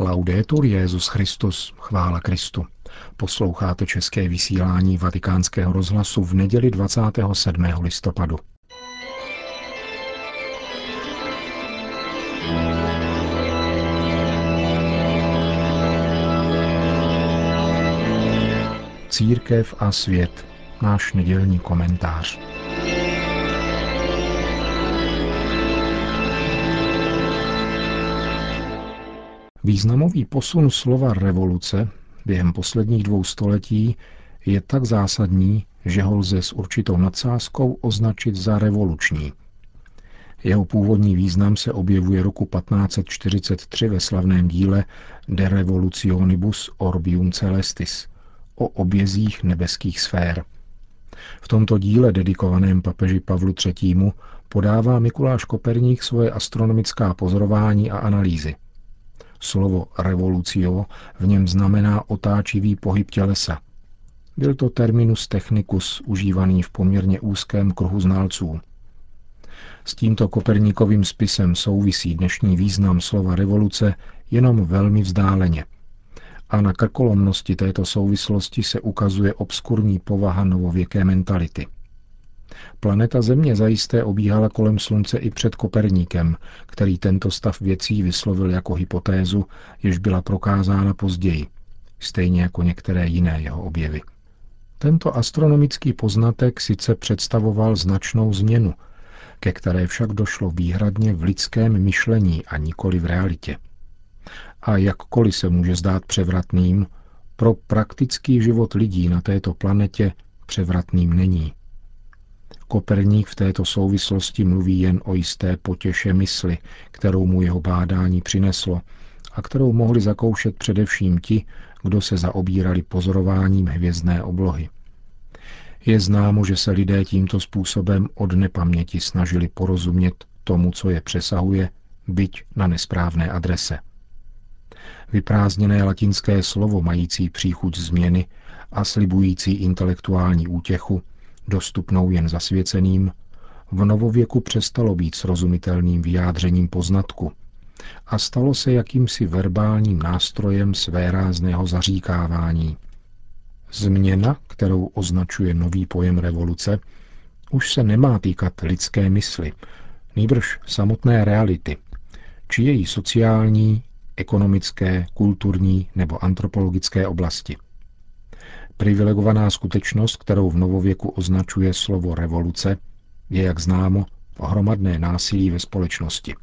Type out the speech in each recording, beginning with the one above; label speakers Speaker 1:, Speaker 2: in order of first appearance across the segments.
Speaker 1: Laudetur Jezus Christus, chvála Kristu. Posloucháte české vysílání Vatikánského rozhlasu v neděli 27. listopadu. Církev a svět. Náš nedělní komentář. Významový posun slova revoluce během posledních dvou století je tak zásadní, že ho lze s určitou nadsázkou označit za revoluční. Jeho původní význam se objevuje roku 1543 ve slavném díle De Revolutionibus Orbium Celestis o obězích nebeských sfér. V tomto díle dedikovaném papeži Pavlu III. podává Mikuláš Koperník svoje astronomická pozorování a analýzy – Slovo revolucio v něm znamená otáčivý pohyb tělesa. Byl to terminus technicus užívaný v poměrně úzkém kruhu znalců. S tímto Koperníkovým spisem souvisí dnešní význam slova revoluce jenom velmi vzdáleně. A na krkolomnosti této souvislosti se ukazuje obskurní povaha novověké mentality – Planeta Země zajisté obíhala kolem Slunce i před Koperníkem, který tento stav věcí vyslovil jako hypotézu, jež byla prokázána později, stejně jako některé jiné jeho objevy. Tento astronomický poznatek sice představoval značnou změnu, ke které však došlo výhradně v lidském myšlení a nikoli v realitě. A jakkoliv se může zdát převratným, pro praktický život lidí na této planetě převratným není. Koperník v této souvislosti mluví jen o jisté potěše mysli, kterou mu jeho bádání přineslo a kterou mohli zakoušet především ti, kdo se zaobírali pozorováním hvězdné oblohy. Je známo, že se lidé tímto způsobem od nepaměti snažili porozumět tomu, co je přesahuje, byť na nesprávné adrese. Vyprázdněné latinské slovo mající příchuť změny a slibující intelektuální útěchu dostupnou jen zasvěceným, v novověku přestalo být srozumitelným vyjádřením poznatku a stalo se jakýmsi verbálním nástrojem svérázného zaříkávání. Změna, kterou označuje nový pojem revoluce, už se nemá týkat lidské mysli, nýbrž samotné reality, či její sociální, ekonomické, kulturní nebo antropologické oblasti – Privilegovaná skutečnost, kterou v novověku označuje slovo revoluce, je, jak známo, hromadné násilí ve společnosti.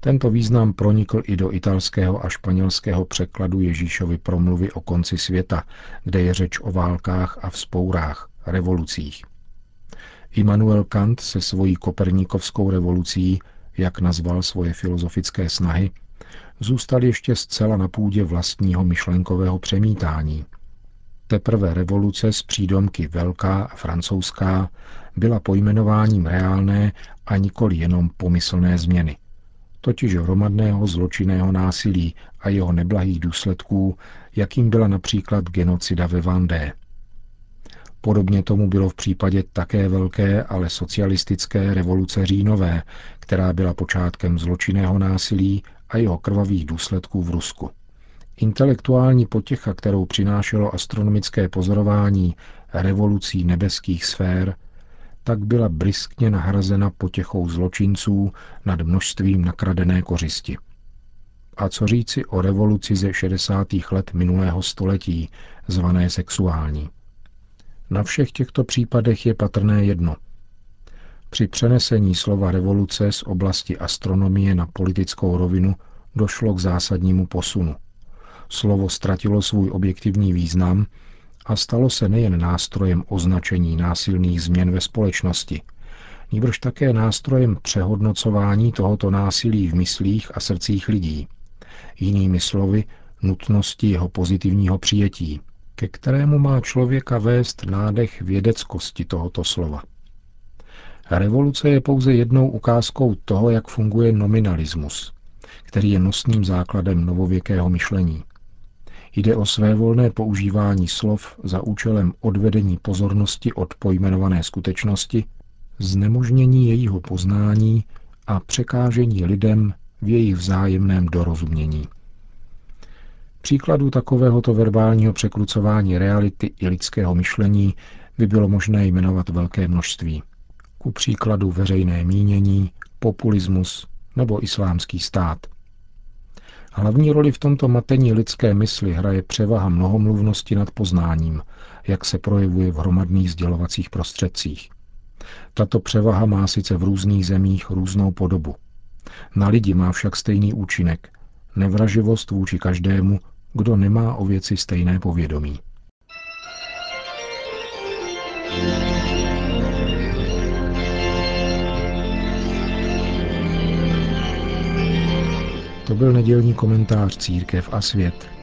Speaker 1: Tento význam pronikl i do italského a španělského překladu Ježíšovy promluvy o konci světa, kde je řeč o válkách a vzpourách, revolucích. Immanuel Kant se svojí koperníkovskou revolucí, jak nazval svoje filozofické snahy, zůstal ještě zcela na půdě vlastního myšlenkového přemítání – Teprve revoluce z přídomky velká a francouzská byla pojmenováním reálné a nikoli jenom pomyslné změny, totiž hromadného zločinného násilí a jeho neblahých důsledků, jakým byla například genocida ve Vandé. Podobně tomu bylo v případě také velké, ale socialistické revoluce říjnové, která byla počátkem zločinného násilí a jeho krvavých důsledků v Rusku. Intelektuální potěcha, kterou přinášelo astronomické pozorování revolucí nebeských sfér, tak byla briskně nahrazena potěchou zločinců nad množstvím nakradené kořisti. A co říci o revoluci ze 60. let minulého století, zvané sexuální? Na všech těchto případech je patrné jedno. Při přenesení slova revoluce z oblasti astronomie na politickou rovinu došlo k zásadnímu posunu slovo ztratilo svůj objektivní význam a stalo se nejen nástrojem označení násilných změn ve společnosti, níbrž také nástrojem přehodnocování tohoto násilí v myslích a srdcích lidí. Jinými slovy, nutnosti jeho pozitivního přijetí, ke kterému má člověka vést nádech vědeckosti tohoto slova. Revoluce je pouze jednou ukázkou toho, jak funguje nominalismus, který je nosným základem novověkého myšlení. Jde o své volné používání slov za účelem odvedení pozornosti od pojmenované skutečnosti, znemožnění jejího poznání a překážení lidem v jejich vzájemném dorozumění. Příkladů takovéhoto verbálního překrucování reality i lidského myšlení by bylo možné jmenovat velké množství. Ku příkladu veřejné mínění, populismus nebo islámský stát. Hlavní roli v tomto matení lidské mysli hraje převaha mnohomluvnosti nad poznáním, jak se projevuje v hromadných sdělovacích prostředcích. Tato převaha má sice v různých zemích různou podobu. Na lidi má však stejný účinek. Nevraživost vůči každému, kdo nemá o věci stejné povědomí. To byl nedělní komentář Církev a svět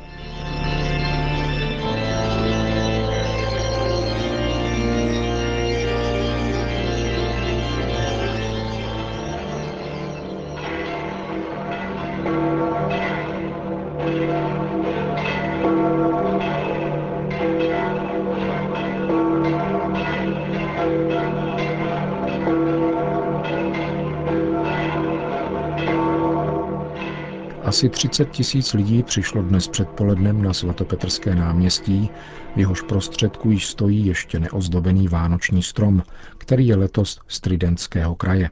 Speaker 1: Asi 30 tisíc lidí přišlo dnes předpolednem na svatopetrské náměstí, v jehož prostředku již stojí ještě neozdobený vánoční strom, který je letos z Tridentského kraje.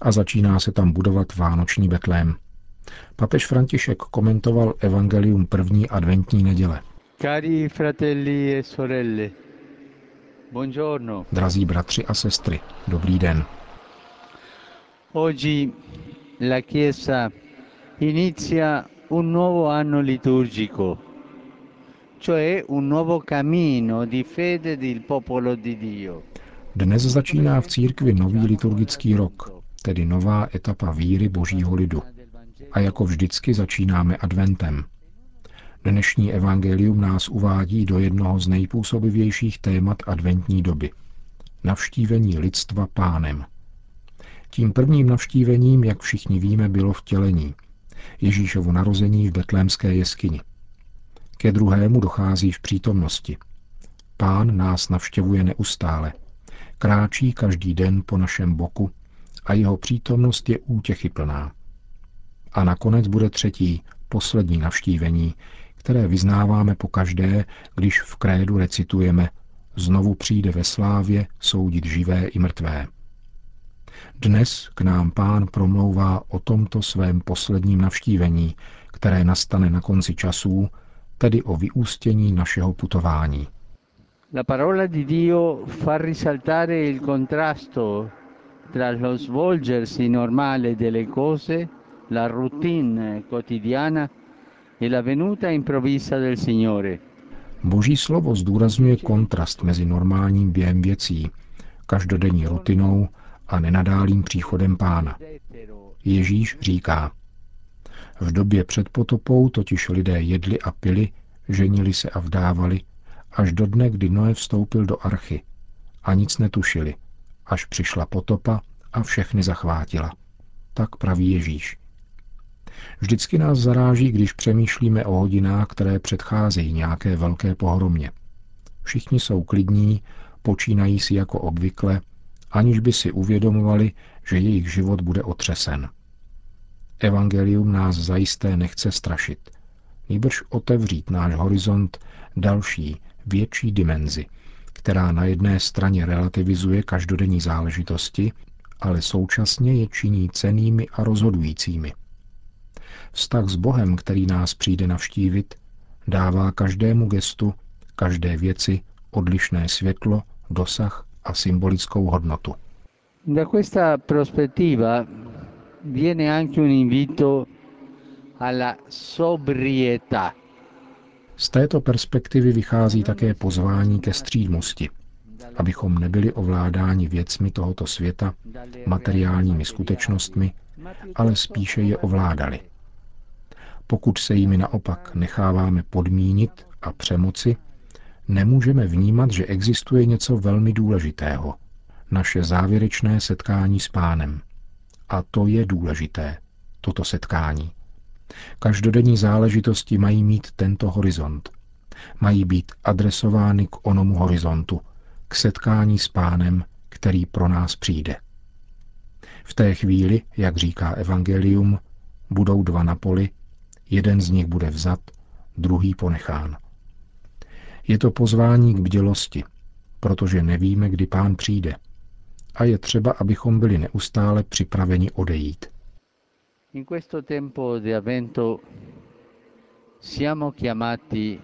Speaker 1: A začíná se tam budovat vánoční betlém. Papež František komentoval evangelium první adventní neděle.
Speaker 2: Cari fratelli e sorelle, buongiorno.
Speaker 1: Drazí bratři a sestry, dobrý den.
Speaker 2: Oggi la Chiesa inizia un nuovo anno liturgico, cioè un nuovo cammino di fede del popolo di Dio.
Speaker 1: Dnes začíná v církvi nový liturgický rok, tedy nová etapa víry božího lidu. A jako vždycky začínáme adventem. Dnešní evangelium nás uvádí do jednoho z nejpůsobivějších témat adventní doby. Navštívení lidstva pánem. Tím prvním navštívením, jak všichni víme, bylo vtělení, Ježíšovu narození v betlémské jeskyni. Ke druhému dochází v přítomnosti. Pán nás navštěvuje neustále. Kráčí každý den po našem boku a jeho přítomnost je útěchy plná. A nakonec bude třetí, poslední navštívení, které vyznáváme po každé, když v krédu recitujeme Znovu přijde ve slávě soudit živé i mrtvé. Dnes k nám pán promlouvá o tomto svém posledním navštívení, které nastane na konci časů, tedy o vyústění našeho putování.
Speaker 2: La parola di Dio fa risaltare il contrasto tra lo svolgersi normale delle cose, la routine quotidiana e la venuta improvvisa del Signore.
Speaker 1: Boží slovo zdůrazňuje kontrast mezi normálním během věcí, každodenní rutinou a nenadálým příchodem pána. Ježíš říká, v době před potopou totiž lidé jedli a pili, ženili se a vdávali, až do dne, kdy Noé vstoupil do archy a nic netušili, až přišla potopa a všechny zachvátila. Tak praví Ježíš. Vždycky nás zaráží, když přemýšlíme o hodinách, které předcházejí nějaké velké pohromě. Všichni jsou klidní, počínají si jako obvykle aniž by si uvědomovali, že jejich život bude otřesen. Evangelium nás zajisté nechce strašit, nýbrž otevřít náš horizont další, větší dimenzi, která na jedné straně relativizuje každodenní záležitosti, ale současně je činí cenými a rozhodujícími. Vztah s Bohem, který nás přijde navštívit, dává každému gestu, každé věci odlišné světlo, dosah a symbolickou hodnotu.
Speaker 2: Da questa prospettiva viene anche un invito alla sobrietà.
Speaker 1: Z této perspektivy vychází také pozvání ke střídmosti, abychom nebyli ovládáni věcmi tohoto světa, materiálními skutečnostmi, ale spíše je ovládali. Pokud se jimi naopak necháváme podmínit a přemoci, nemůžeme vnímat, že existuje něco velmi důležitého. Naše závěrečné setkání s pánem. A to je důležité, toto setkání. Každodenní záležitosti mají mít tento horizont. Mají být adresovány k onomu horizontu, k setkání s pánem, který pro nás přijde. V té chvíli, jak říká Evangelium, budou dva na poli, jeden z nich bude vzat, druhý ponechán. Je to pozvání k bdělosti, protože nevíme, kdy pán přijde. A je třeba, abychom byli neustále připraveni odejít.
Speaker 2: In questo tempo di avvento siamo chiamati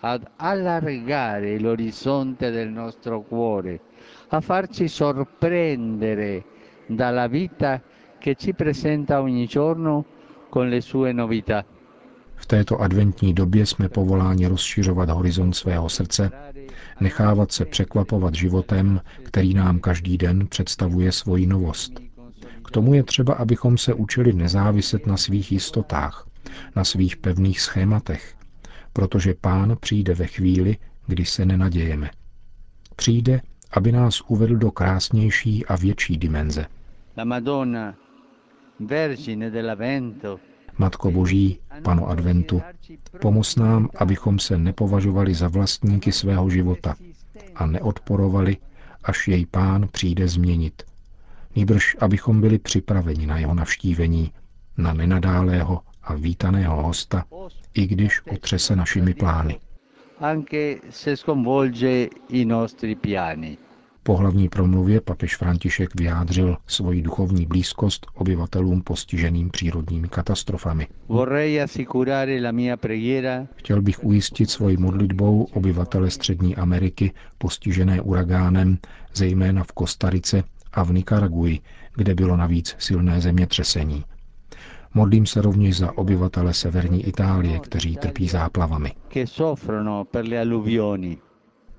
Speaker 2: ad allargare l'orizzonte del nostro cuore, a farci sorprendere dalla vita che ci presenta ogni giorno con le sue novità.
Speaker 1: V této adventní době jsme povoláni rozšiřovat horizont svého srdce, nechávat se překvapovat životem, který nám každý den představuje svoji novost. K tomu je třeba, abychom se učili nezáviset na svých jistotách, na svých pevných schématech, protože pán přijde ve chvíli, kdy se nenadějeme. Přijde, aby nás uvedl do krásnější a větší dimenze.
Speaker 2: La Madonna, Vergine dell'Avvento,
Speaker 1: Matko Boží, Pano Adventu, pomoz nám, abychom se nepovažovali za vlastníky svého života a neodporovali, až jej pán přijde změnit. Nýbrž, abychom byli připraveni na jeho navštívení, na nenadálého a vítaného hosta, i když otřese našimi plány.
Speaker 2: anche se sconvolge i nostri piani.
Speaker 1: Po hlavní promluvě papež František vyjádřil svoji duchovní blízkost obyvatelům postiženým přírodními katastrofami. Chtěl bych ujistit svojí modlitbou obyvatele Střední Ameriky postižené uragánem, zejména v Kostarice a v Nikaraguji, kde bylo navíc silné zemětřesení. Modlím se rovněž za obyvatele severní Itálie, kteří trpí záplavami.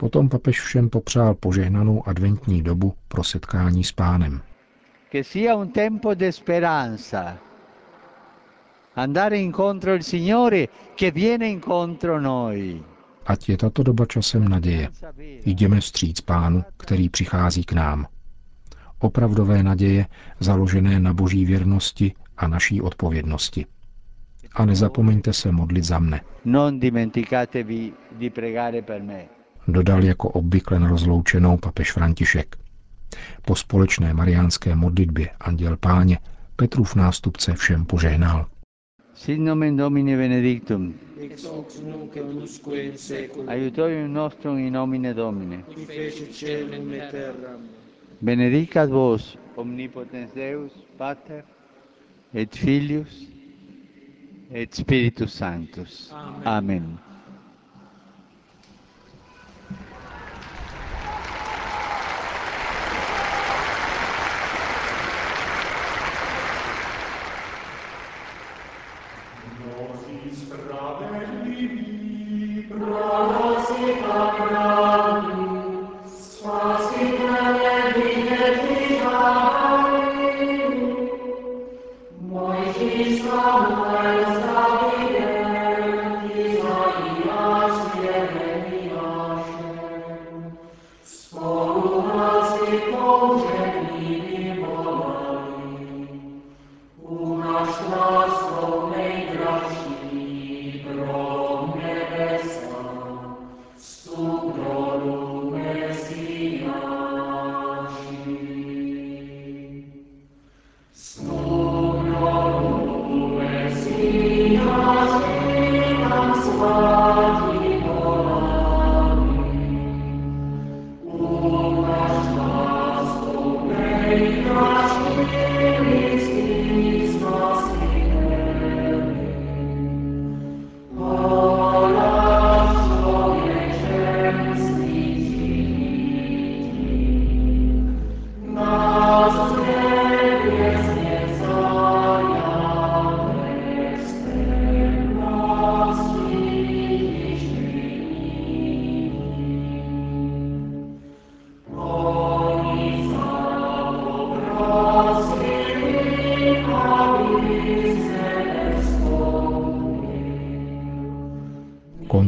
Speaker 1: Potom papež všem popřál požehnanou adventní dobu pro setkání s pánem.
Speaker 2: Che sia un tempo di speranza. Andare incontro il Signore che viene incontro noi.
Speaker 1: Ať je tato doba časem naděje. Jdeme vstříc pánu, který přichází k nám. Opravdové naděje, založené na boží věrnosti a naší odpovědnosti. A nezapomeňte se modlit za mne,
Speaker 2: Non dimenticatevi di pregare per me.
Speaker 1: Dodal jako obvykle na rozloučenou papež František. Po společné mariánské modlitbě Anděl Páně Petrův nástupce všem požehnal.
Speaker 2: Sit nomen Domini benedictum.
Speaker 3: ex hoc nunc et usque in seculum,
Speaker 2: Aiutorium nostrum in nomine
Speaker 3: fece celum et terram.
Speaker 2: Benedicat vos, omnipotens Deus, Pater, et Filius, et Spiritus Sanctus.
Speaker 3: Amen.
Speaker 2: Amen.